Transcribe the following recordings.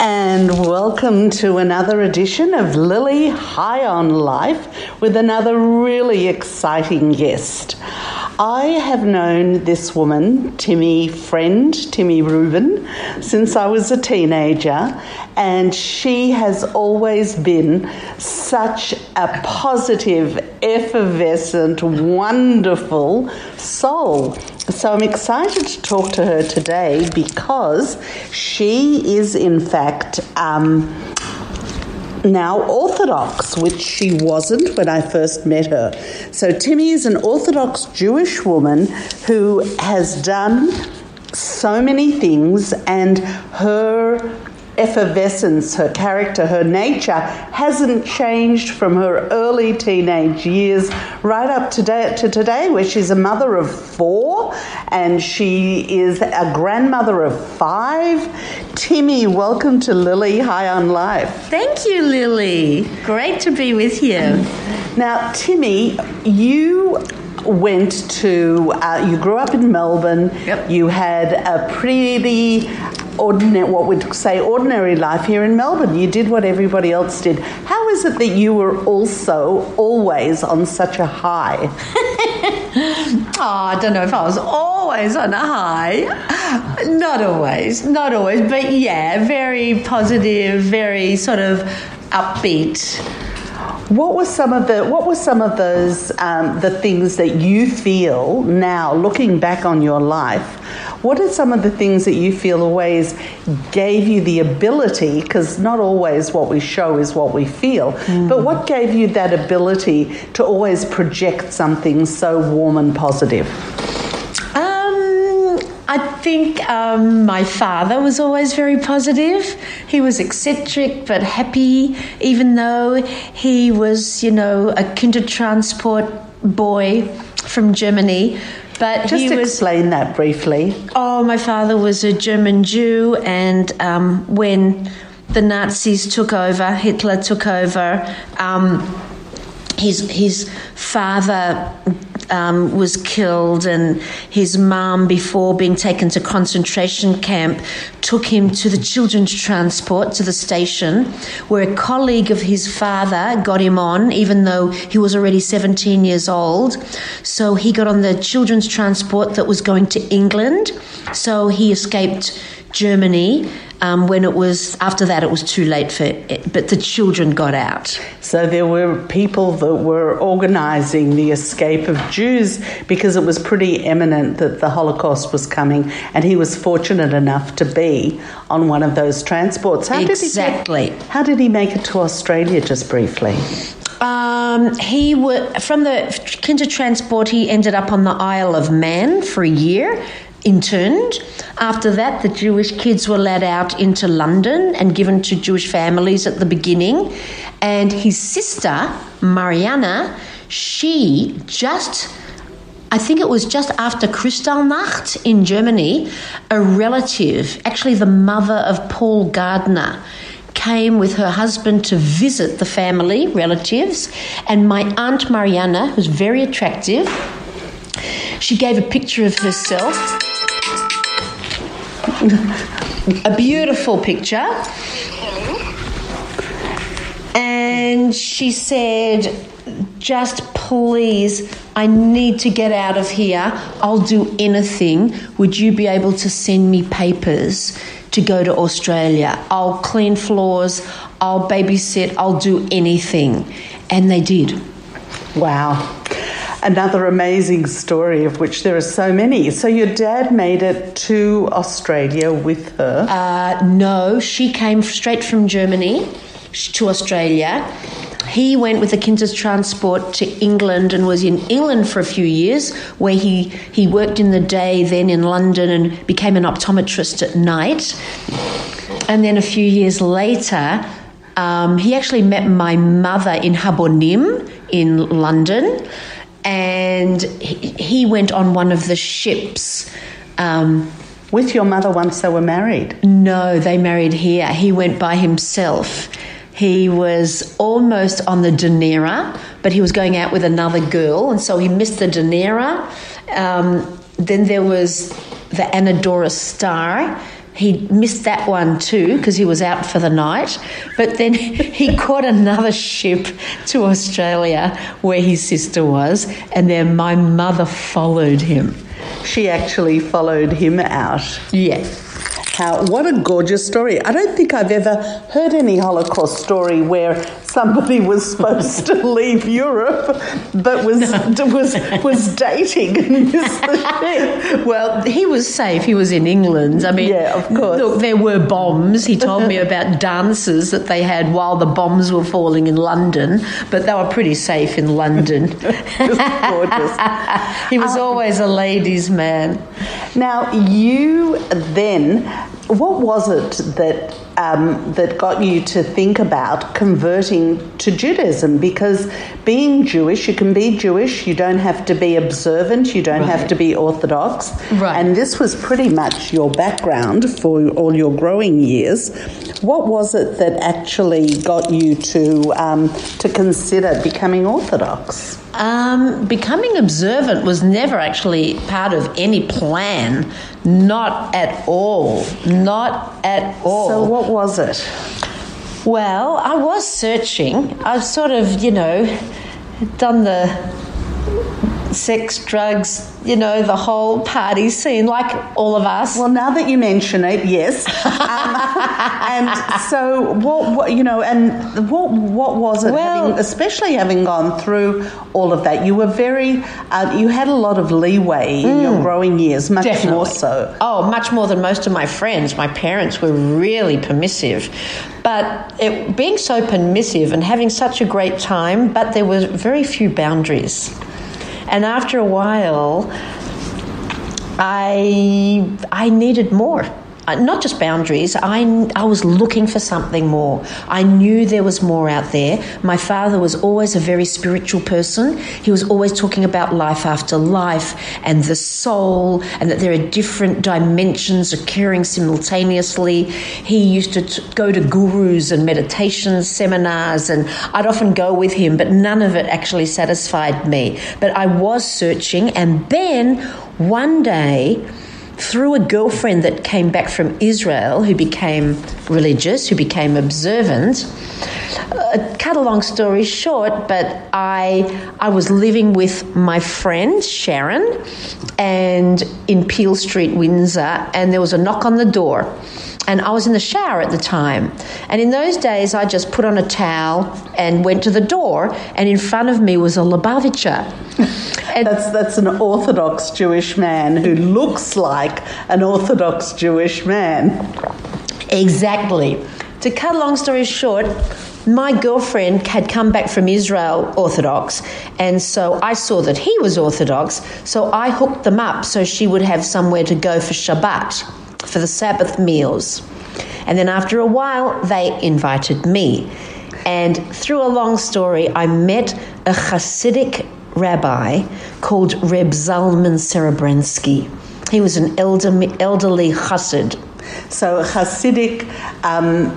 and welcome to another edition of Lily High on Life with another really exciting guest. I have known this woman, Timmy Friend, Timmy Rubin, since I was a teenager, and she has always been such a positive, effervescent, wonderful soul. So I'm excited to talk to her today because she is, in fact, um, now Orthodox, which she wasn't when I first met her. So Timmy is an Orthodox Jewish woman who has done so many things, and her effervescence, her character, her nature hasn't changed from her early teenage years right up to, day, to today, where she's a mother of four and she is a grandmother of five. Timmy, welcome to Lily High on Life. Thank you, Lily. Great to be with you. Now, Timmy, you went to, uh, you grew up in Melbourne. Yep. You had a pretty ordinary, what we'd say, ordinary life here in Melbourne. You did what everybody else did. How is it that you were also always on such a high? oh, I don't know if I was always on a high. Not always, not always, but yeah, very positive, very sort of upbeat. What were some of the What were some of those um, the things that you feel now, looking back on your life? What are some of the things that you feel always gave you the ability? Because not always what we show is what we feel, mm. but what gave you that ability to always project something so warm and positive? Um, I think um, my father was always very positive. He was eccentric but happy, even though he was, you know, a Kindertransport boy from Germany but just was, explain that briefly. Oh, my father was a German Jew, and um, when the Nazis took over, Hitler took over. Um, his his father um, was killed, and his mom, before being taken to concentration camp, took him to the children's transport to the station, where a colleague of his father got him on, even though he was already 17 years old. So he got on the children's transport that was going to England. So he escaped Germany um, when it was after that it was too late for it, but the children got out. So there were people that were organising the escape of Jews because it was pretty eminent that the Holocaust was coming, and he was fortunate enough to be on one of those transports. How exactly. Did he, how did he make it to Australia? Just briefly. Um, he w- from the Kindertransport. He ended up on the Isle of Man for a year interned. After that, the Jewish kids were let out into London and given to Jewish families at the beginning. And his sister, Mariana, she just I think it was just after Kristallnacht in Germany, a relative, actually the mother of Paul Gardner, came with her husband to visit the family, relatives, and my aunt Mariana, who's very attractive, she gave a picture of herself a beautiful picture. And she said, just please, I need to get out of here. I'll do anything. Would you be able to send me papers to go to Australia? I'll clean floors, I'll babysit, I'll do anything. And they did. Wow another amazing story of which there are so many. So your dad made it to Australia with her? Uh, no, she came straight from Germany to Australia. He went with the Kindertransport to England and was in England for a few years, where he, he worked in the day, then in London, and became an optometrist at night. And then a few years later, um, he actually met my mother in Habonim in London and he, he went on one of the ships. Um, with your mother once they were married? No, they married here. He went by himself. He was almost on the Dunera, but he was going out with another girl, and so he missed the Dunera. Um, then there was the Arandora Star, he missed that one too because he was out for the night. But then he caught another ship to Australia where his sister was, and then my mother followed him. She actually followed him out. Yeah. How, what a gorgeous story. I don't think I've ever heard any Holocaust story where somebody was supposed to leave Europe but was was was dating and missed the ship. Well, he was safe. He was in England. I mean, Yeah, of course. Look, there were bombs. He told me about dances that they had while the bombs were falling in London, but they were pretty safe in London. Just gorgeous. he was um, always a ladies' man. Now, you then, what was it that um, that got you to think about converting to Judaism? Because being Jewish, you can be Jewish. You don't have to be observant. You don't have to be Orthodox. Right. And this was pretty much your background for all your growing years. What was it that actually got you to um, to consider becoming Orthodox? Um, becoming observant was never actually part of any plan. Not at all. Not at all. So, what was it? Well, I was searching. I've sort of, you know, done the sex, drugs, you know, the whole party scene, like all of us. Well, now that you mention it, yes. Um, and so, what, what, you know, and what, what was it? Well- having, especially having gone through all of that, you were very, uh, you had a lot of leeway in your growing years, much more so. Oh, much more than most of my friends. My parents were really permissive. But it, being so permissive and having such a great time, but there were very few boundaries. And after a while, I I needed more. Uh, Not just boundaries. I, I was looking for something more. I knew there was more out there. My father was always a very spiritual person. He was always talking about life after life and the soul, and that there are different dimensions occurring simultaneously. He used to t- go to gurus and meditation seminars, and I'd often go with him, but none of it actually satisfied me. But I was searching, and then one day, through a girlfriend that came back from Israel who became religious, who became observant. Uh, cut a long story short, but I I was living with my friend Sharon, and in Peel Street, Windsor, and there was a knock on the door. And I was in the shower at the time. And in those days, I just put on a towel and went to the door, and in front of me was a Lubavitcher. That's, that's an Orthodox Jewish man who looks like an Orthodox Jewish man. Exactly. To cut a long story short, my girlfriend had come back from Israel Orthodox, and so I saw that he was Orthodox, so I hooked them up so she would have somewhere to go for Shabbat, for the Sabbath meals. And then after a while, they invited me. And through a long story, I met a Hasidic rabbi called Reb Zalman Serebrensky. He was an elder, elderly Hasid. So Hasidic um,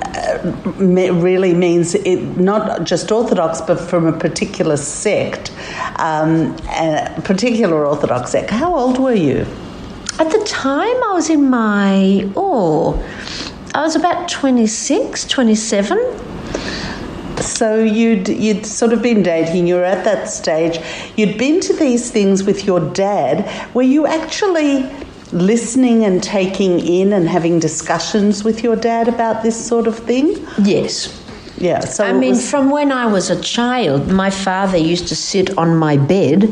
really means it, not just Orthodox, but from a particular sect, um, a particular Orthodox sect. How old were you? At the time, I was in my, oh, I was about 26, 27. So you'd you'd sort of been dating. You were at that stage. You'd been to these things with your dad. Were you actually listening and taking in and having discussions with your dad about this sort of thing? Yes. Yeah. So I mean, was- from when I was a child, my father used to sit on my bed,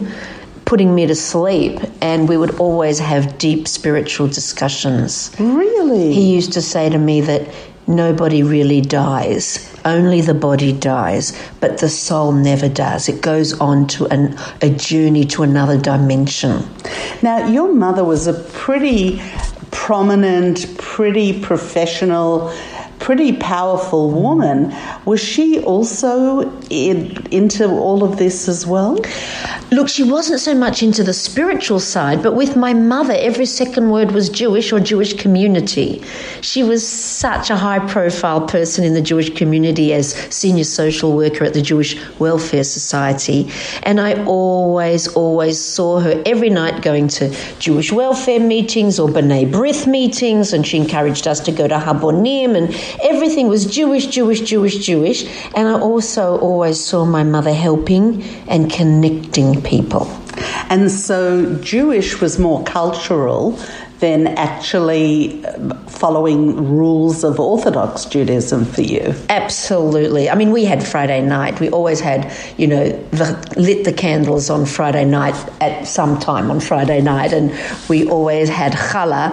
putting me to sleep, and we would always have deep spiritual discussions. really. He used to say to me that nobody really dies, only the body dies, but the soul never does. It goes on to an, a journey to another dimension. Now, your mother was a pretty prominent, pretty professional, pretty powerful woman. Was she also in, into all of this as well? Look, she wasn't so much into the spiritual side, but with my mother, every second word was Jewish or Jewish community. She was such a high profile person in the Jewish community as senior social worker at the Jewish Welfare Society. And I always, always saw her every night going to Jewish welfare meetings or B'nai B'rith meetings, and she encouraged us to go to Habonim, and everything was Jewish, Jewish, Jewish, Jewish. And I also always saw my mother helping and connecting people. And so Jewish was more cultural than actually uh, following rules of Orthodox Judaism for you. Absolutely. I mean, we had Friday night. We always had, you know, the, lit the candles on Friday night at some time on Friday night, and we always had challah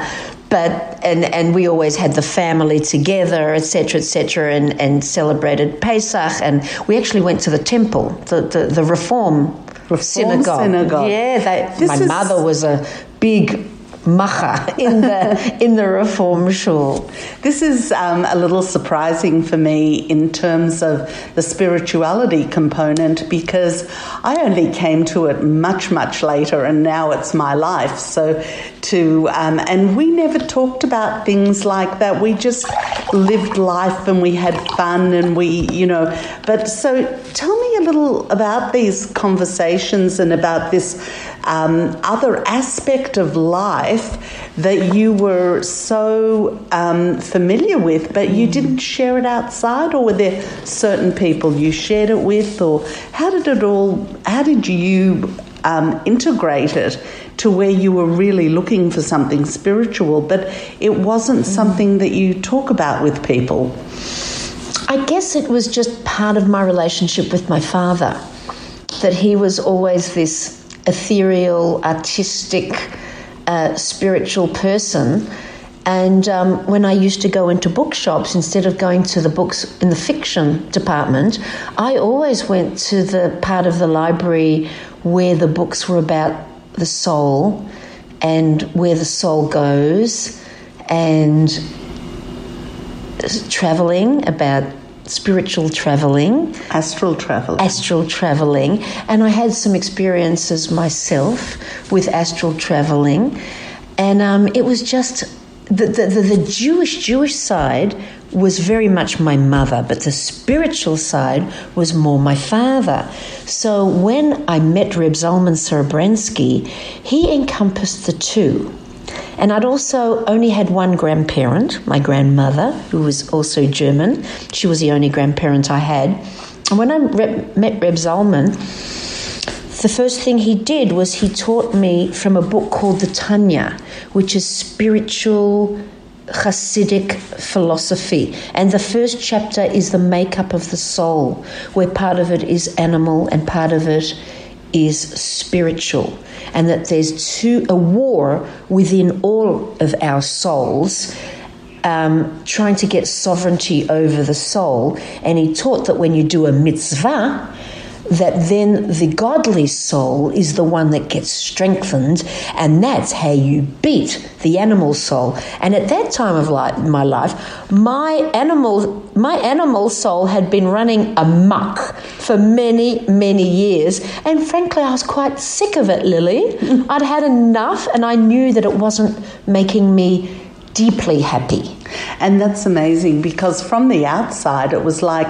but and and we always had the family together, etc., etc., and and celebrated Pesach, and we actually went to the temple, the the, the Reform, Reform synagogue. synagogue. Yeah, they, my is- mother was a big macha in the in the Reform shul. This is um, a little surprising for me in terms of the spirituality component because I only came to it much, much later, and now it's my life. So, to um, and we never talked about things like that. We just lived life and we had fun and we, you know. But so, tell me a little about these conversations and about this um, other aspect of life that you were so um, familiar with, but you didn't share it outside, or were there certain people you shared it with, or how did it all? How did you um, integrate it to where you were really looking for something spiritual, but it wasn't something that you talk about with people? I guess it was just part of my relationship with my father that he was always this ethereal, artistic, uh, spiritual person. And um, when I used to go into bookshops, instead of going to the books in the fiction department, I always went to the part of the library where the books were about the soul and where the soul goes and traveling, about spiritual traveling, Astral traveling, astral traveling, and I had some experiences myself with astral traveling, and um, it was just the, the, the, Jewish Jewish side was very much my mother, but the spiritual side was more my father. So when I met Reb Zalman Serebransky, he encompassed the two. And I'd also only had one grandparent, my grandmother, who was also German. She was the only grandparent I had. And when I rep- met Reb Zalman, the first thing he did was he taught me from a book called the Tanya, which is spiritual Hasidic philosophy. And the first chapter is the makeup of the soul, where part of it is animal and part of it is spiritual. And that there's two, a war within all of our souls um, trying to get sovereignty over the soul. And he taught that when you do a mitzvah, that then the godly soul is the one that gets strengthened, and that's how you beat the animal soul. And at that time of life, my life, my animal, my animal soul had been running amok for many, many years, and frankly, I was quite sick of it, Lily. I'd had enough, and I knew that it wasn't making me deeply happy. And that's amazing because from the outside, it was like,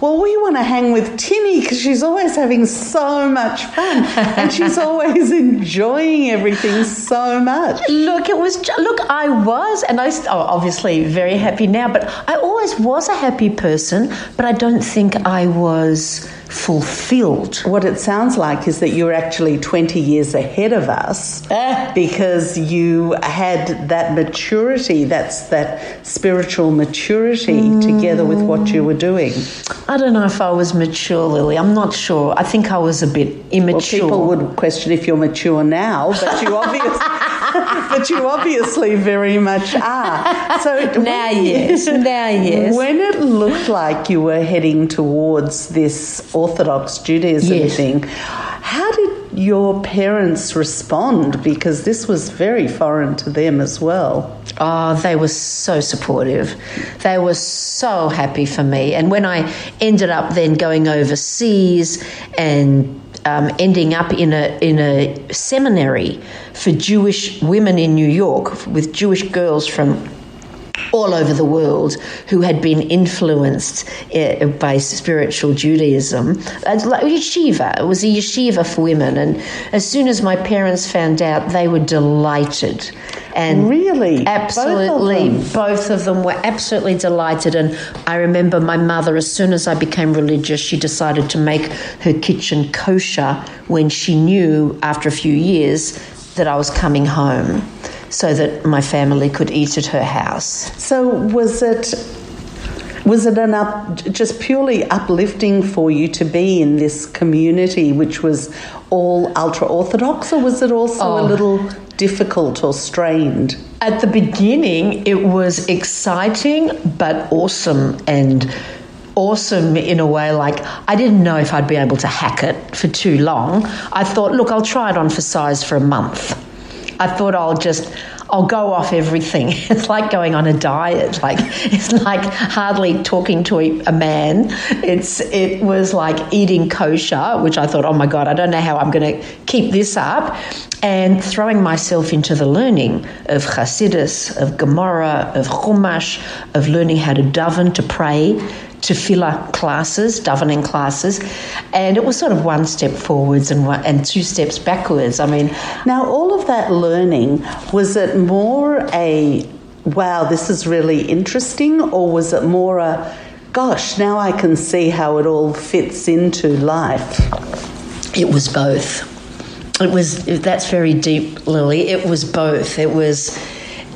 well, we want to hang with Timmy because she's always having so much fun and she's always enjoying everything so much. Look, it was. Look, I was, and I oh, obviously very happy now. But I always was a happy person. But I don't think I was fulfilled. What it sounds like is that you're actually 20 years ahead of us Ah. because you had that maturity, that's that spiritual maturity together with what you were doing. I don't know if I was mature, Lily. I'm not sure. I think I was a bit Well, immature. people would question if you're mature now, but you obviously, but you obviously very much are. So now, when- yes. Now, yes. When it looked like you were heading towards this Orthodox Judaism Yes. thing, how did your parents respond? Because this was very foreign to them as well. Oh, they were so supportive. They were so happy for me. And when I ended up then going overseas and um, ending up in a in a seminary for Jewish women in New York with Jewish girls from all over the world who had been influenced uh, by spiritual Judaism. Yeshiva. It was a yeshiva for women. And as soon as my parents found out, they were delighted. And Really? absolutely, Both of both of them were absolutely delighted. And I remember my mother, as soon as I became religious, she decided to make her kitchen kosher when she knew after a few years that I was coming home so that my family could eat at her house. So was it was it an up just purely uplifting for you to be in this community which was all ultra orthodox or was it also a Oh. little difficult or strained? At the beginning, it was exciting but awesome and awesome in a way like I didn't know if I'd be able to hack it for too long. I thought, look, I'll try it on for size for a month. I thought I'll just I'll go off everything. It's like going on a diet. Like it's like hardly talking to a, man. It's it was like eating kosher, which I thought, oh my god, I don't know how I'm going to keep this up, and throwing myself into the learning of Hasidus, of Gemara, of Chumash, of learning how to daven, to pray, tefillah classes, davening classes, and it was sort of one step forwards and one, and two steps backwards. I mean, Now all of that learning was it more a wow this is really interesting or was it more a gosh now I can see how it all fits into life? It was both. It was that's very deep, Lily. It was both. It was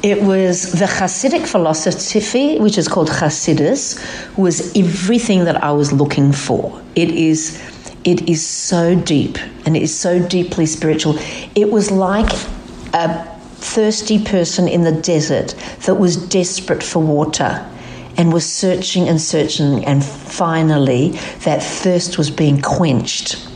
it was the Hasidic philosophy, which is called Hasidus, was everything that I was looking for. It is it is so deep and it is so deeply spiritual. It was like a thirsty person in the desert that was desperate for water and was searching and searching and finally that thirst was being quenched.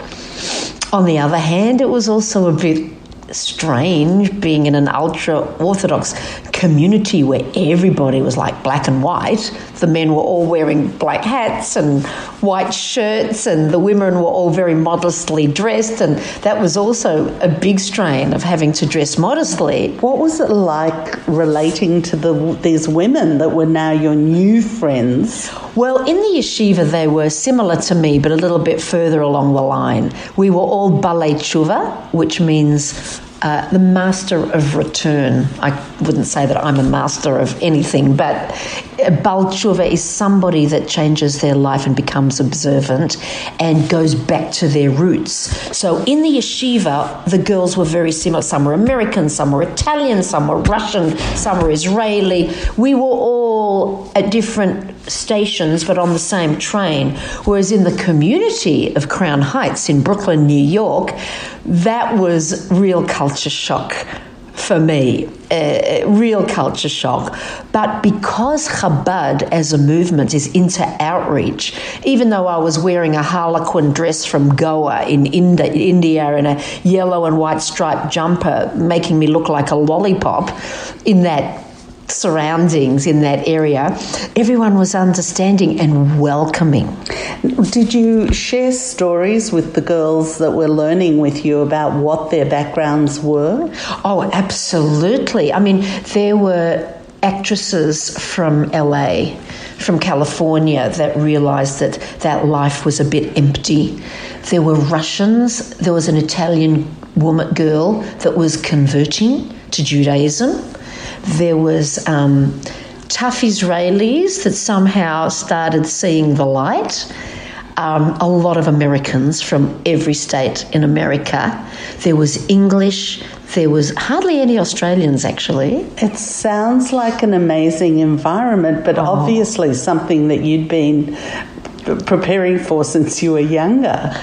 On the other hand, it was also a bit strange being in an ultra orthodox community where everybody was like black and white. The men were all wearing black hats and white shirts, and the women were all very modestly dressed, and that was also a big strain of having to dress modestly. What was it like relating to the these women that were now your new friends? Well, in the yeshiva, they were similar to me, but a little bit further along the line. We were all balei tshuva, which means uh, the master of return. I wouldn't say that I'm a master of anything, but tshuva is somebody that changes their life and becomes observant and goes back to their roots. So in the yeshiva, the girls were very similar. Some were American, some were Italian, some were Russian, some were Israeli. We were all at different stations but on the same train. Whereas in the community of Crown Heights in Brooklyn, New York, that was real culture shock for me, uh, real culture shock. But because Chabad as a movement is into outreach, even though I was wearing a harlequin dress from Goa in India and a yellow and white striped jumper, making me look like a lollipop in that surroundings in that area, everyone was understanding and welcoming. Did you share stories with the girls that were learning with you about what their backgrounds were? Oh, absolutely. I mean, there were actresses from LA, from California, that realized that that life was a bit empty. There were Russians, there was an Italian woman girl that was converting to Judaism. There was um, tough Israelis that somehow started seeing the light. Um, a lot of Americans from every state in America. There was English. There was hardly any Australians, actually. It sounds like an amazing environment, but obviously something that you'd been preparing for since you were younger.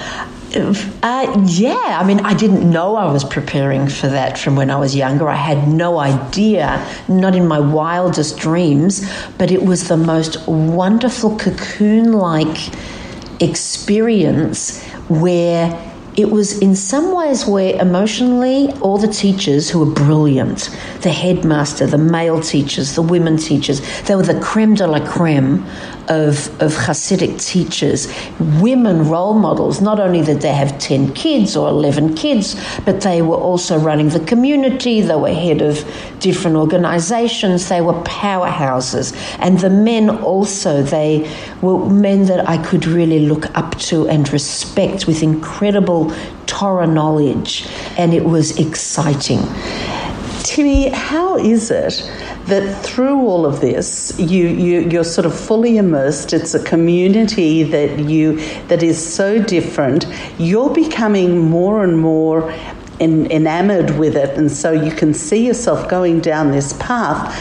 Uh, yeah, I mean, I didn't know I was preparing for that from when I was younger. I had no idea, not in my wildest dreams, but it was the most wonderful cocoon like experience where it was in some ways where emotionally all the teachers who were brilliant the headmaster the male teachers the women teachers they were the creme de la creme of, of Hasidic teachers, women role models. Not only did they have 10 kids or 11 kids, but they were also running the community, they were head of different organizations, they were powerhouses. And the men also, they were men that I could really look up to and respect with incredible Torah knowledge. And it was exciting. Timmy, how is it that through all of this, you, you you're sort of fully immersed? It's a community that you that is so different. You're becoming more and more en- enamored with it, and so you can see yourself going down this path.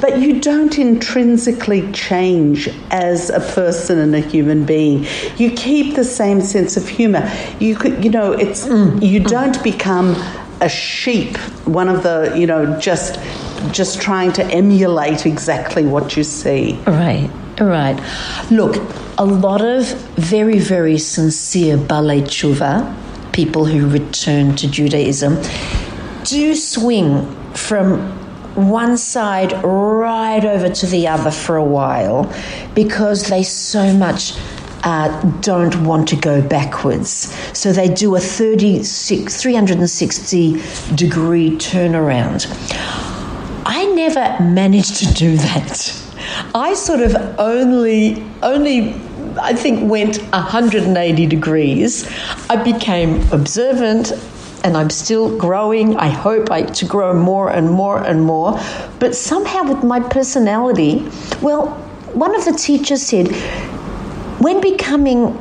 But you don't intrinsically change as a person and a human being. You keep the same sense of humor. You could, you know, it's mm. you don't become a sheep, one of the, you know, just just trying to emulate exactly what you see. Right, right. Look, a lot of very, very sincere Balei Tshuva, people who return to Judaism, do swing from one side right over to the other for a while because they so much uh, don't want to go backwards. So they do a 36, 360 degree turnaround. I never managed to do that. I sort of only, only, I think, went 180 degrees. I became observant and I'm still growing. I hope I, to grow more and more and more. But somehow, with my personality, well, one of the teachers said, when becoming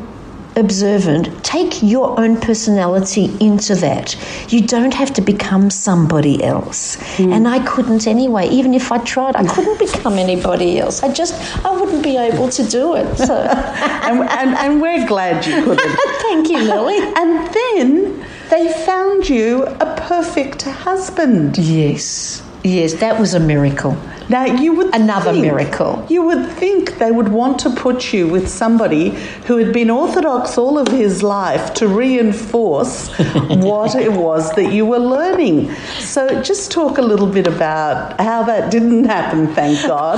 observant, take your own personality into that. You don't have to become somebody else. Mm. And I couldn't anyway. Even if I tried, I couldn't become anybody else. I just, I wouldn't be able to do it. So. and, and, and we're glad you couldn't. Thank you, Lily. and then they found you a perfect husband. Yes. Yes, that was a miracle. Now you would another think, miracle. You would think they would want to put you with somebody who had been Orthodox all of his life to reinforce what it was that you were learning. So just talk a little bit about how that didn't happen. Thank God.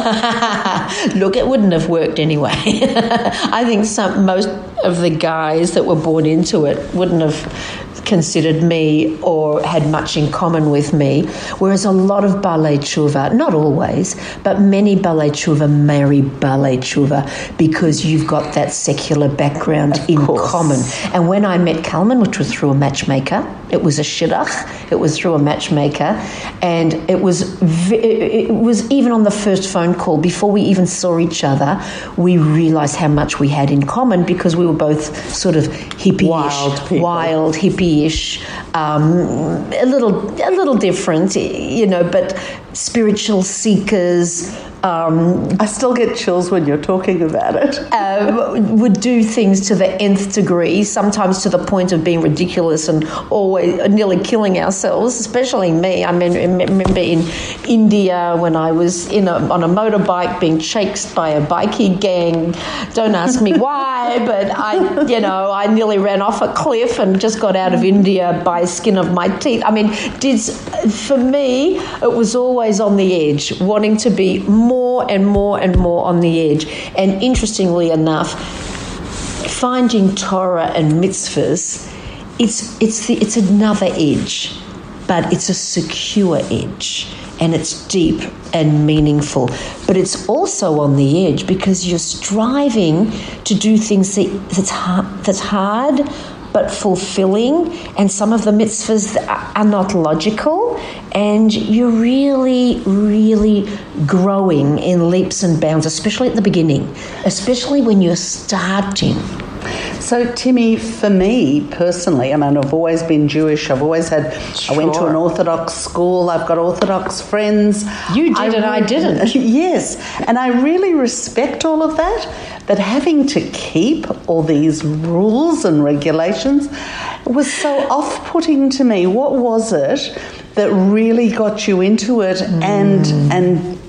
Look, it wouldn't have worked anyway. I think some most of the guys that were born into it wouldn't have considered me or had much in common with me, whereas a lot of balei Tshuva, not always, but many balei Tshuva marry balei Tshuva because you've got that secular background of in course. common. And when I met Kalman, which was through a matchmaker, it was a shidduch, it was through a matchmaker, and it was, it was even on the first phone call, before we even saw each other, we realized how much we had in common because we were both sort of hippie wild, wild hippie ish, um, a little a little different, you know, but spiritual seekers. Um, I still get chills when you're talking about it. uh, would do things to the nth degree, sometimes to the point of being ridiculous and always nearly killing ourselves. Especially me. I mean, remember in India when I was in a, on a motorbike being chased by a bikie gang. Don't ask me why, but I, you know, I nearly ran off a cliff and just got out of India by skin of my teeth. I mean, did for me it was always on the edge, wanting to be more and more and more on the edge. And interestingly enough, finding Torah and mitzvahs, it's it's the, it's another edge, but it's a secure edge and it's deep and meaningful. But it's also on the edge because you're striving to do things that, that's hard, that's hard but fulfilling, and some of the mitzvahs are not logical, and you're really, really growing in leaps and bounds, especially at the beginning, especially when you're starting. So, Timmy, for me personally, I mean, I've always been Jewish. I've always had, sure. I went to an Orthodox school. I've got Orthodox friends. You did, I and I didn't. Yes. And I really respect all of that. But having to keep all these rules and regulations was so off putting to me. What was it that really got you into it mm. and, and,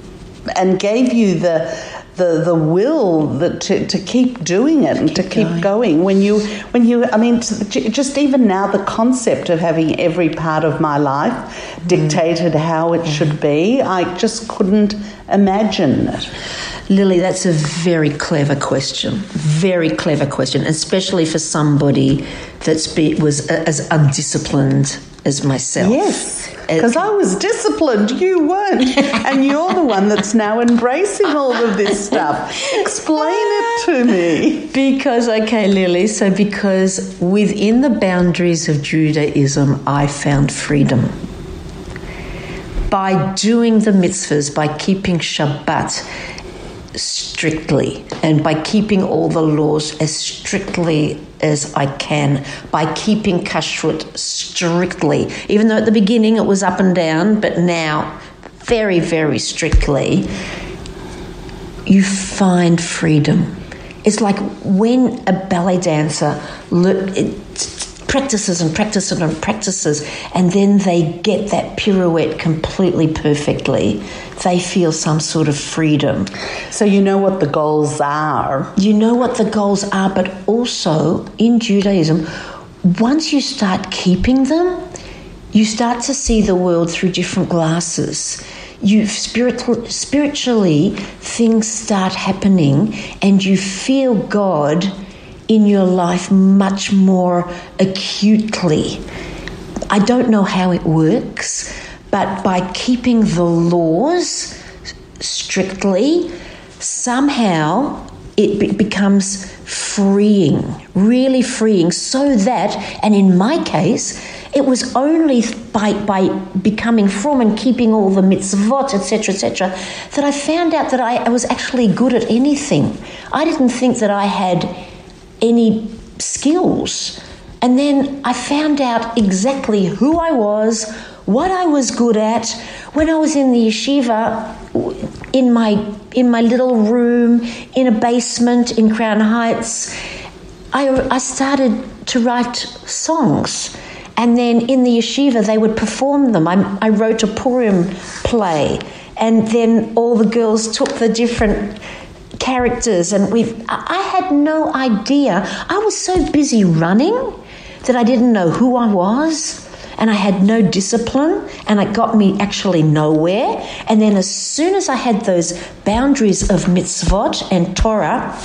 and gave you the the, the will that to, to keep doing it and to keep going. going when you when you I mean just even now the concept of having every part of my life mm. dictated how it should mm. be I just couldn't imagine it. Lily, that's a very clever question. Very clever question, especially for somebody that's be, was a- as undisciplined as myself. Yes, because I was disciplined, you weren't, and you're the one that's now embracing all of this stuff. Explain it to me. Because, okay, Lily, so because within the boundaries of Judaism, I found freedom. By doing the mitzvahs, by keeping Shabbat strictly, and by keeping all the laws as strictly as I can, by keeping kashrut strictly, even though at the beginning it was up and down, but now very, very strictly, you find freedom. It's like when a ballet dancer it practices and practices and practices, and then they get that pirouette completely perfectly. They feel some sort of freedom. So you know what the goals are. You know what the goals are, but also in Judaism, once you start keeping them, you start to see the world through different glasses. You spiritual, spiritually things start happening, and you feel God in your life much more acutely. I don't know how it works, but by keeping the laws strictly, somehow it becomes freeing, really freeing, so that, and in my case, it was only by, by becoming frum and keeping all the mitzvot, etc., etc., that I found out that I, I was actually good at anything. I didn't think that I had any skills. And then I found out exactly who I was, what I was good at. When I was in the yeshiva, in my in my little room in a basement in Crown Heights, I, I started to write songs. And then in the yeshiva, they would perform them. I, I wrote a Purim play, and then all the girls took the different characters, and we. I had no idea. I was so busy running that I didn't know who I was, and I had no discipline, and it got me actually nowhere. And then, as soon as I had those boundaries of mitzvot and Torah,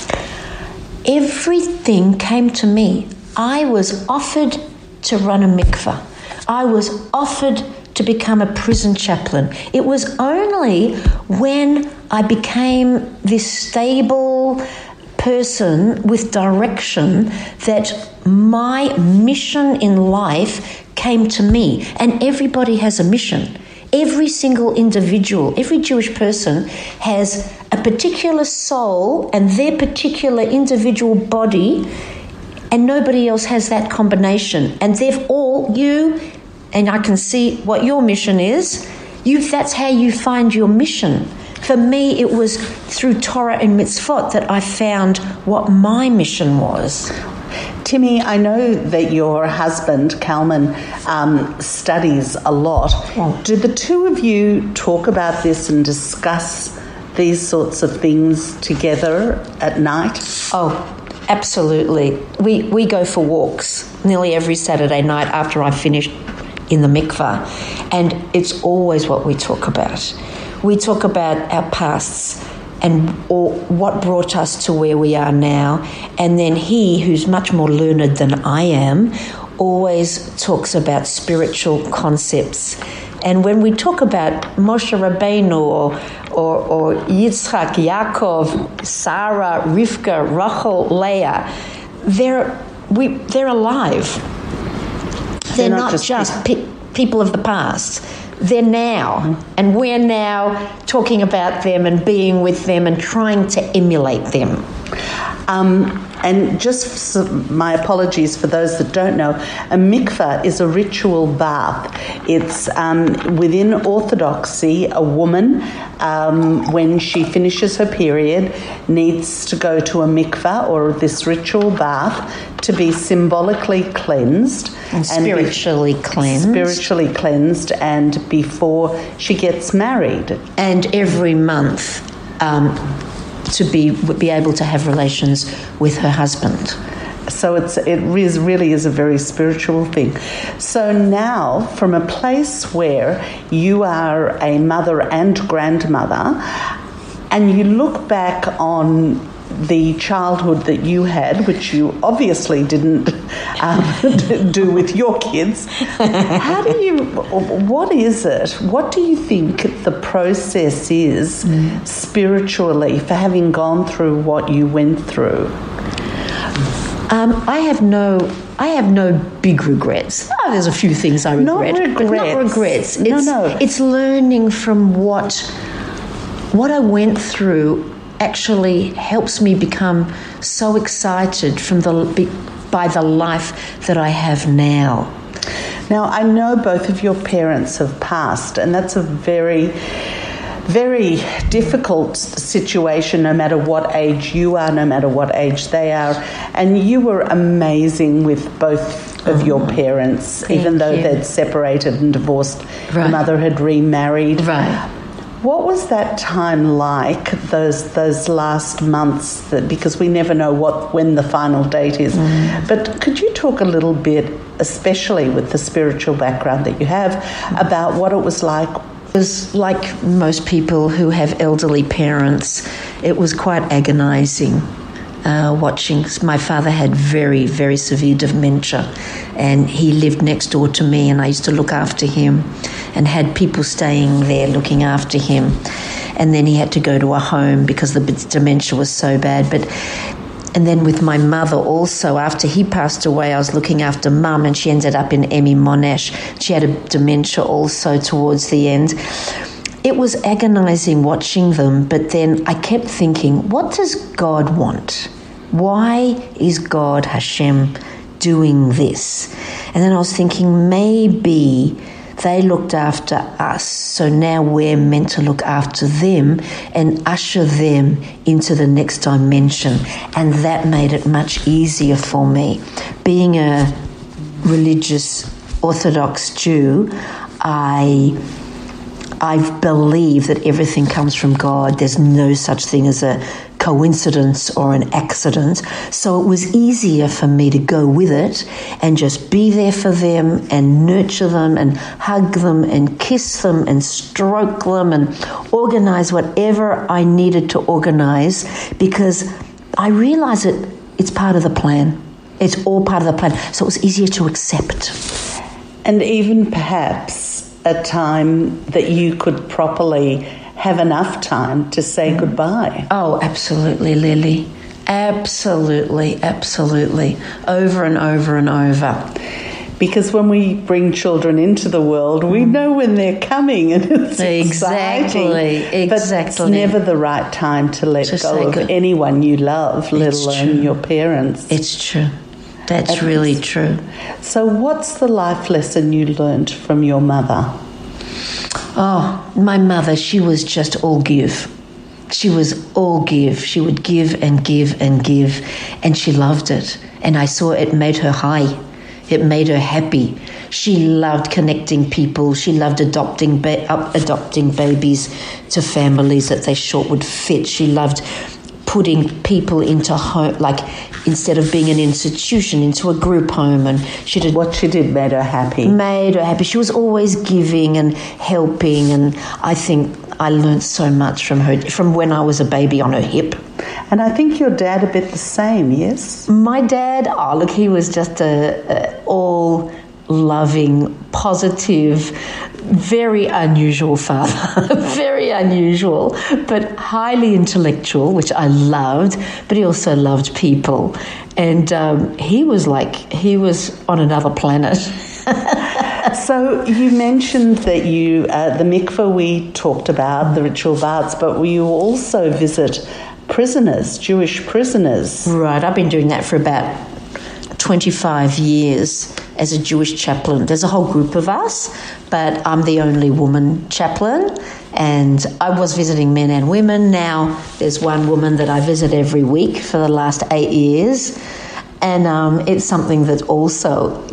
everything came to me. I was offered to run a mikveh. I was offered to become a prison chaplain. It was only when I became this stable person with direction that my mission in life came to me. And everybody has a mission. Every single individual, every Jewish person has a particular soul and their particular individual body and nobody else has that combination. And they've all, you, and I can see what your mission is, you, that's how you find your mission. For me, it was through Torah and mitzvot that I found what my mission was. Timmy, I know that your husband, Kalman, um, studies a lot. Oh. Do the two of you talk about this and discuss these sorts of things together at night? Oh, absolutely. We, we go for walks nearly every Saturday night after I finish in the mikveh, and it's always what we talk about. We talk about our pasts and or what brought us to where we are now, and then he, who's much more learned than I am, always talks about spiritual concepts. And when we talk about Moshe Rabbeinu or, or, or Yitzchak, Yaakov, Sarah, Rivka, Rachel, Leah, they're, we, they're alive. They're, They're not, not just, just pe- people of the past. They're now. And we're now talking about them and being with them and trying to emulate them. Um, and just my apologies for those that don't know, a mikveh is a ritual bath. It's um, within Orthodoxy, a woman, um, when she finishes her period, needs to go to a mikveh or this ritual bath to be symbolically cleansed And be- spiritually cleansed. spiritually cleansed, and before she gets married. and every month um, to be be able to have relations with her husband. So it's it is, really is a very spiritual thing. So now, from a place where you are a mother and grandmother, and you look back on the childhood that you had, which you obviously didn't um, do with your kids, how do you, what is it? What do you think the process is mm. spiritually for having gone through what you went through? Um, I have no I have no big regrets. Oh, there's a few things I regret, not regrets. not regrets. It's, no, no. It's learning from what what I went through actually helps me become so excited from the by the life that I have now. Now I know both of your parents have passed, and that's a very very difficult situation no matter what age you are, no matter what age they are. And you were amazing with both of oh, your parents, even though you. they'd separated and divorced. Right. The mother had remarried. Right. What was that time like? Those those last months, that, because we never know what when the final date is. Mm. But could you talk a little bit, especially with the spiritual background that you have, about what it was like was like most people who have elderly parents, it was quite agonizing uh, watching. My father had very, very severe dementia, and he lived next door to me, and I used to look after him and had people staying there looking after him. And then he had to go to a home because the dementia was so bad. But and then with my mother also, after he passed away, I was looking after mum, and she ended up in ME Monash. She had a dementia also towards the end. It was agonizing watching them, but then I kept thinking, what does God want? Why is God, Hashem, doing this? And then I was thinking, maybe they looked after us, so now we're meant to look after them and usher them into the next dimension. And that made it much easier for me. Being a religious Orthodox Jew, I I believe that everything comes from God. There's no such thing as a coincidence or an accident. So it was easier for me to go with it and just be there for them and nurture them and hug them and kiss them and stroke them and organize whatever I needed to organize because I realize that it's part of the plan. It's all part of the plan. So it was easier to accept. And even perhaps a time that you could properly have enough time to say mm. goodbye. Oh, absolutely, Lily. Absolutely, absolutely. Over and over and over. Because when we bring children into the world, we mm. know when they're coming, and it's exactly, exciting. exactly. But it's never the right time to let to go of good. anyone you love, let it's alone true. your parents. It's true. That's really true. So, what's the life lesson you learned from your mother? Oh, my mother, she was just all give. She was all give. She would give and give and give, and she loved it. And I saw it made her high. It made her happy. She loved connecting people. She loved adopting ba- adopting babies to families that they thought would fit. She loved putting people into home, like instead of being an institution, into a group home. And she did what she did made her happy. Made her happy. She was always giving and helping, and I think I learned so much from her from when I was a baby on her hip. And I think your dad a bit the same, yes. My dad, oh look, he was just a, a all loving, positive, very unusual father, very unusual, but highly intellectual, which I loved, but he also loved people. And um, he was like, he was on another planet. so you mentioned that you, uh, the mikveh we talked about, the ritual baths, but you also visit prisoners, Jewish prisoners. Right, I've been doing that for about 25 years as a Jewish chaplain. There's a whole group of us, but I'm the only woman chaplain. And I was visiting men and women. Now there's one woman that I visit every week for the last eight years. And um, it's something that also,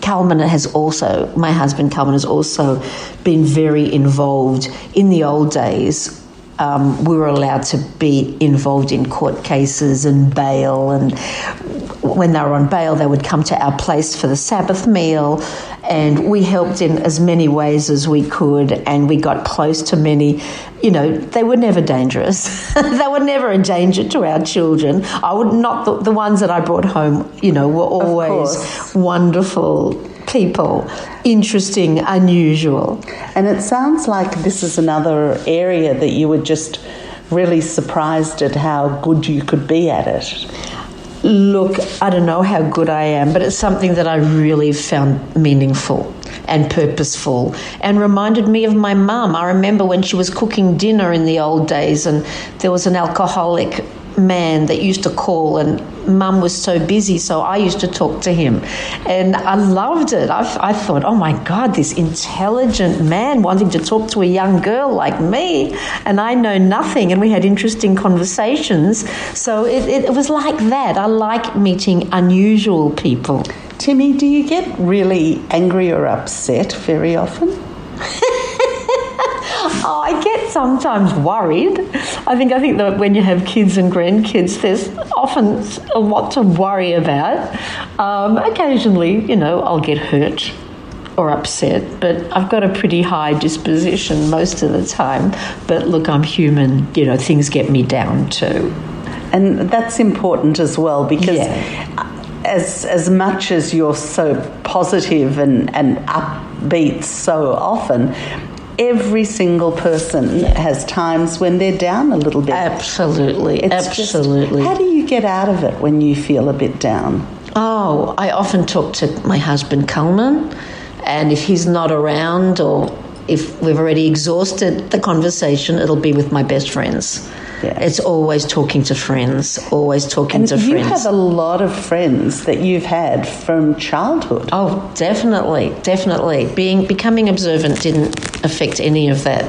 Kalman has also, my husband Kalman has also been very involved in the old days um, we were allowed to be involved in court cases and bail. And when they were on bail, they would come to our place for the Sabbath meal. And we helped in as many ways as we could. And we got close to many. You know, they were never dangerous. they were never a danger to our children. I would not, the, the ones that I brought home, you know, were always wonderful people, interesting, unusual. And it sounds like this is another area that you were just really surprised at how good you could be at it. Look, I don't know how good I am, but it's something that I really found meaningful and purposeful and reminded me of my mum. I remember when she was cooking dinner in the old days and there was an alcoholic man that used to call, and mum was so busy, so I used to talk to him. And I loved it. I, I, thought, oh my God, this intelligent man wanting to talk to a young girl like me, and I know nothing. And we had interesting conversations. So it, it, it was like that. I like meeting unusual people. Timmy, do you get really angry or upset very often? Oh, I get sometimes worried. I think I think that when you have kids and grandkids, there's often a lot to worry about. Um, occasionally, you know, I'll get hurt or upset, but I've got a pretty high disposition most of the time. But look, I'm human. You know, things get me down too. And that's important as well because. Yeah. As, as much as you're so positive and, and upbeat so often, every single person yeah. has times when they're down a little bit. Absolutely, it's absolutely. Just, how do you get out of it when you feel a bit down? Oh, I often talk to my husband, Kalman, and if he's not around or if we've already exhausted the conversation, it'll be with my best friends. Yeah. It's always talking to friends, always talking and to friends. You have a lot of friends that you've had from childhood. Oh, definitely, definitely. Being becoming observant didn't affect any of that.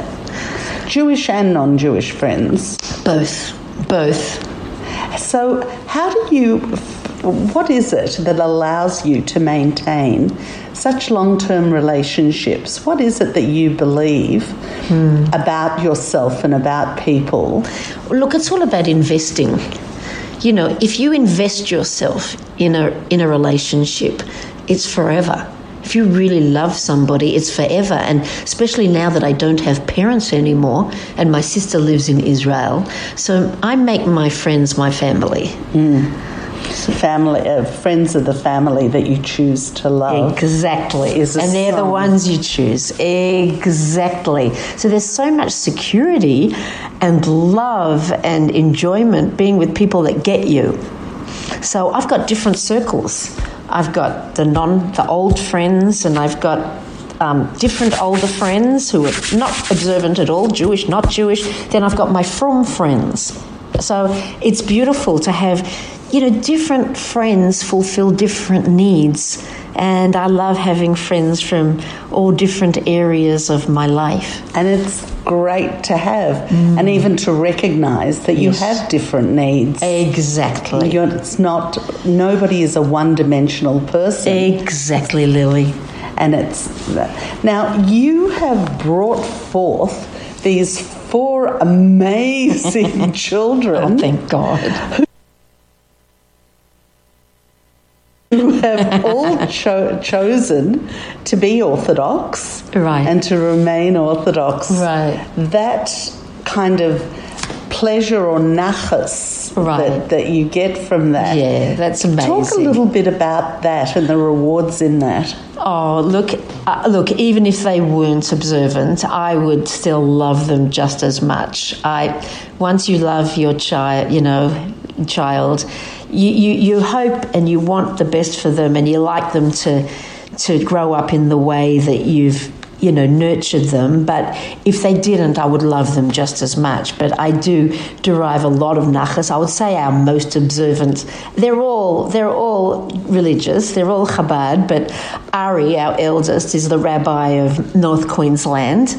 Jewish and non-Jewish friends. Both, both. So, how do you? What is it that allows you to maintain such long term relationships? What is it that you believe hmm. about yourself and about people? Look, it's all about investing. You know, if you invest yourself in a, in a relationship, it's forever. If you really love somebody, it's forever. And especially now that I don't have parents anymore and my sister lives in Israel. So I make my friends my family. Mm family, uh, friends of the family that you choose to love. Exactly. and they're the ones you choose. Exactly. So there's so much security and love and enjoyment being with people that get you. So I've got different circles. I've got the non, the old friends, and I've got um, different older friends who are not observant at all, Jewish, not Jewish. Then I've got my frum friends. So it's beautiful to have you know, different friends fulfill different needs. And I love having friends from all different areas of my life. And it's great to have, mm. and even to recognize that you have different needs. Exactly. You're, it's not, nobody is a one dimensional person. Exactly, Lily. And it's, now you have brought forth these four amazing children. Oh, thank God who have all cho- chosen to be Orthodox right. and to remain Orthodox. Right. That kind of pleasure or nachas right. that, that you get from that. Yeah, that's amazing. Talk a little bit about that and the rewards in that. Oh, look, uh, look, even if they weren't observant, I would still love them just as much. I once you love your child, you know, child, you, you, you hope and you want the best for them and you like them to to grow up in the way that you've you know nurtured them. But if they didn't i would love them just as much. But i do derive a lot of nachas. I would say our most observant they're all they're all religious. They're all chabad. But ari our eldest is the rabbi of north queensland.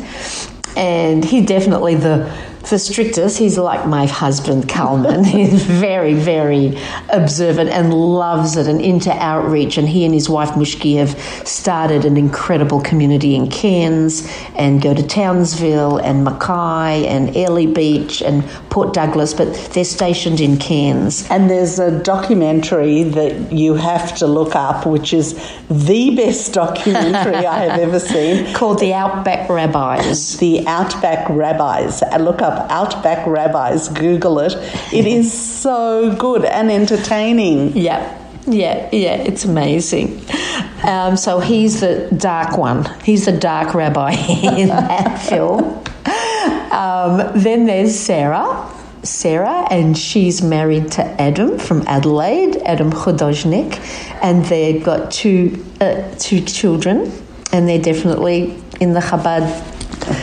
And he's definitely the the strictest. He's like my husband, Kalman. He's very, very observant and loves it and into outreach. And he and his wife, Mushki, have started an incredible community in Cairns and go to Townsville and Mackay and Airlie Beach and Port Douglas, but they're stationed in Cairns. And there's a documentary that you have to look up, which is the best documentary I have ever seen. Called The Outback Rabbis. The Outback Rabbis. Look up Outback Rabbis, Google it. It is so good and entertaining. Yeah. Yeah, yeah, it's amazing. Um, so he's the dark one. He's the dark rabbi in that film. Um, then there's Sarah. Sarah, and she's married to Adam from Adelaide, Adam Chodoznik, and they've got two uh, two children, and they're definitely in the Chabad.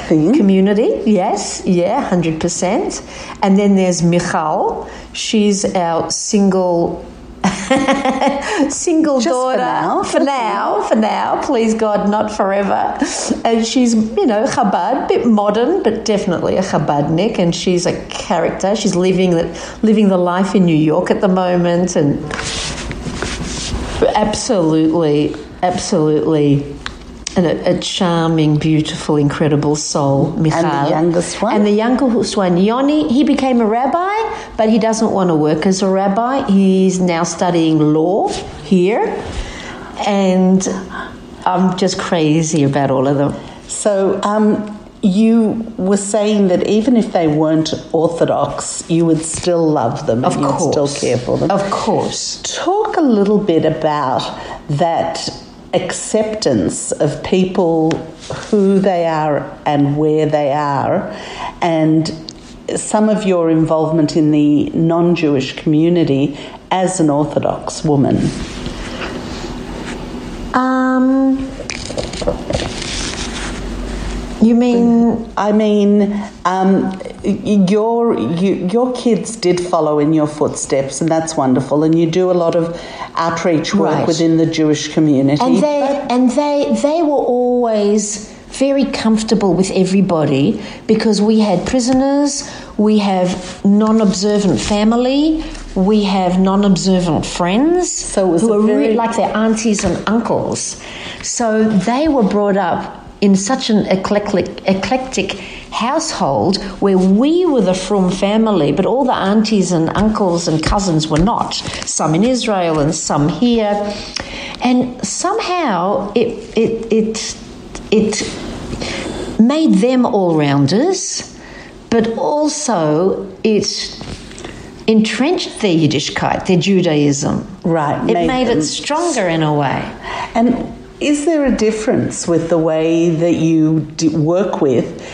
Community. Yes, yeah, hundred percent. And then there's Michal. She's our single. single Just for daughter now. for now for now please god not forever and she's you know chabad bit modern but definitely a chabadnik and she's a character she's living the living the life in new york at the moment and absolutely absolutely and a, a charming, beautiful, incredible soul, Michal. And the youngest one? And the youngest one, Yoni, he became a rabbi, but he doesn't want to work as a rabbi. He's now studying law here. And I'm just crazy about all of them. So, um, you were saying that even if they weren't Orthodox, you would still love them Of and you'd still care for them. Of course. Talk a little bit about that acceptance of people who they are and where they are, and some of your involvement in the non Jewish community as an Orthodox woman. Um, you mean I mean, um, your you, your kids did follow in your footsteps, and that's wonderful. And you do a lot of outreach work Right. within the Jewish community. and they but- and they they were always very comfortable with everybody because we had prisoners we have non-observant family we have non-observant friends So it was who are very- re- like their aunties and uncles so they were brought up in such an eclectic eclectic household where we were the frum family but all the aunties and uncles and cousins were not some in Israel and some here and somehow it it it it made them all rounders, but also it entrenched their Yiddishkeit, their Judaism. Right, It made made, it stronger in a way. And is there a difference with the way that you work with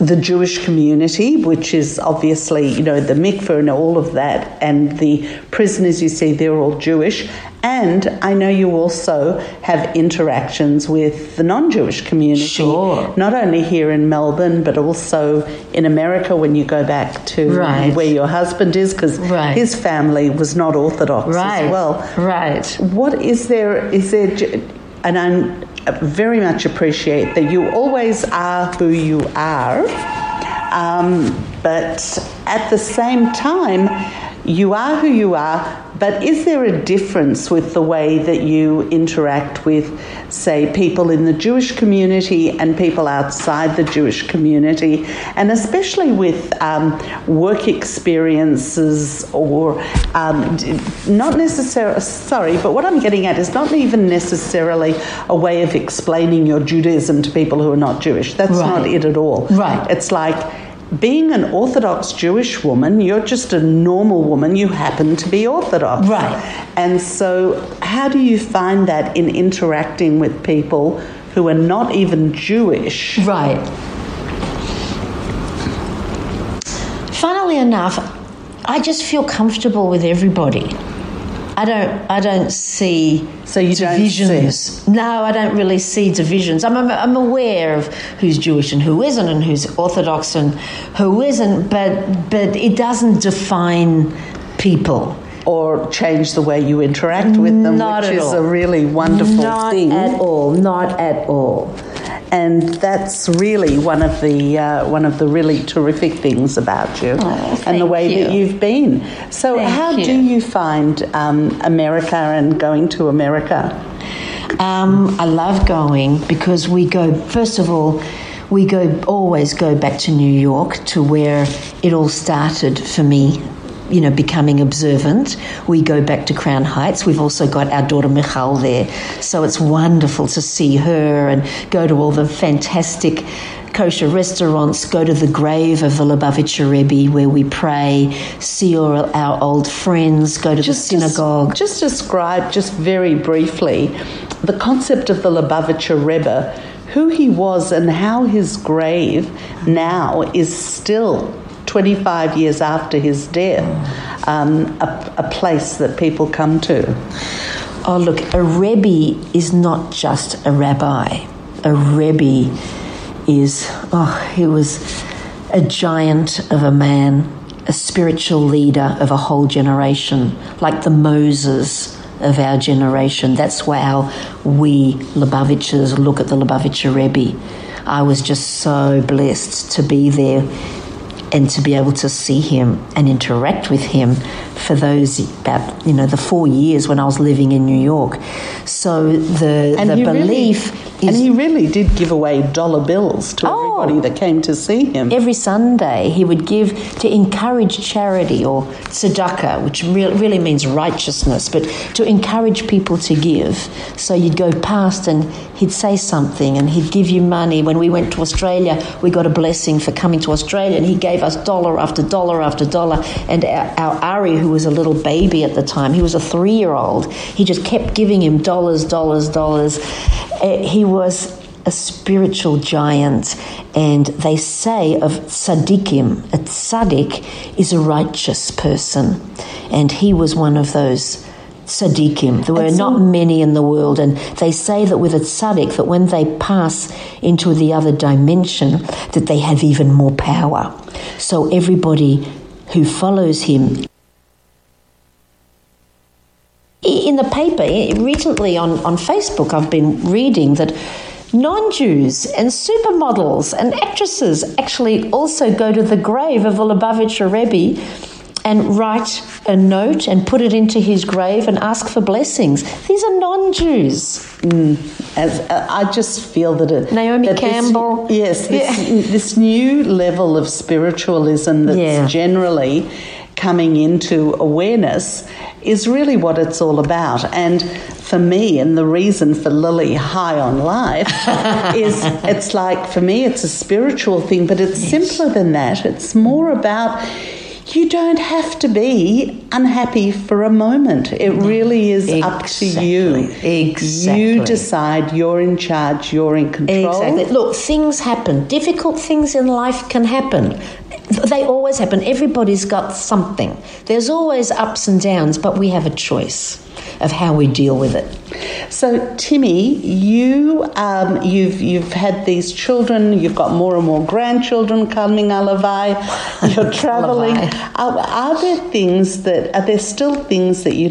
the Jewish community, which is obviously, you know, the mikveh and all of that, and the prisoners you see, they're all Jewish. And I know you also have interactions with the non Jewish community. Sure. Not only here in Melbourne, but also in America when you go back to Right. where your husband is, because Right. his family was not Orthodox Right. as well. Right. What is there? Is there? And I'm very much appreciate that you always are who you are, um, but at the same time, you are who you are. But is there a difference with the way that you interact with, say, people in the Jewish community and people outside the Jewish community, and especially with um, work experiences or um, not necessarily, sorry, but what I'm getting at is not even necessarily a way of explaining your Judaism to people who are not Jewish. That's not it at all. Right. It's like being an Orthodox Jewish woman, you're just a normal woman, you happen to be Orthodox. Right. And so, how do you find that in interacting with people who are not even Jewish? Right. Funnily enough, I just feel comfortable with everybody. I don't. I don't see So you don't divisions. No, I don't really see divisions. I'm, I'm, I'm aware of who's Jewish and who isn't, and who's Orthodox and who isn't. But but it doesn't define people. Or change the way you interact with them, Not which is all. a really wonderful Not thing. Not at all. Not at all. And that's really one of the uh, one of the really terrific things about you Oh, and the way that you. you've been. So, Thank how you. do you find um, America and going to America? Um, I love going because we go, first of all, we go always go back to New York to where it all started for me. You know, becoming observant. We go back to Crown Heights. We've also got our daughter Michal there. So it's wonderful to see her and go to all the fantastic kosher restaurants, go to the grave of the Lubavitcher Rebbe where we pray, see all our old friends, go to the des- synagogue. just describe, just very briefly, the concept of the Lubavitcher Rebbe, who he was, and how his grave now is still 25 years after his death, um, a, a place that people come to. Oh, look, a Rebbe is not just a rabbi. A Rebbe is, oh, he was a giant of a man, a spiritual leader of a whole generation, like the Moses of our generation. That's how we Lubavitchers look at the Lubavitcher Rebbe. I was just so blessed to be there and to be able to see him and interact with him for those about you know the four years when I was living in New York. So the the belief really, and he really did give away dollar bills to Oh. everybody that came to see him. every Sunday he would give to encourage charity or tzedakah, which re- really means righteousness, but to encourage people to give. So you'd go past and he'd say something and he'd give you money. When we went to Australia, we got a blessing for coming to Australia and he gave us dollar after dollar after dollar. And our, our Ari, who was a little baby at the time, he was a three year old, he just kept giving him dollars, dollars, dollars. Uh, he was a spiritual giant, and they say of tzaddikim, a tzaddik is a righteous person, and he was one of those tzaddikim. There were not many in the world, and they say that with a tzaddik, that when they pass into the other dimension, that they have even more power. So everybody who follows him in the paper recently on, on Facebook, I've been reading that non Jews and supermodels and actresses actually also go to the grave of the Lubavitcher Rebbe and write a note and put it into his grave and ask for blessings. These are non Jews. As uh, I just feel that it, Naomi that this- Campbell. yes, this, this new level of spiritualism that's Yeah. generally coming into awareness is really what it's all about. And for me, and the reason for Lily High on Life is it's like for me, it's a spiritual thing, but it's simpler than that. It's more about. You don't have to be unhappy for a moment. It really is up to you. Exactly. Exactly. You decide you're in charge, you're in control. Exactly. Look, things happen. Difficult things in life can happen. They always happen. Everybody's got something. There's always ups and downs, but we have a choice of how we deal with it. So, Timmy, you um, you've you've had these children. You've got more and more grandchildren coming. Alavai, you're traveling. Are, are there things that are there still things that you'd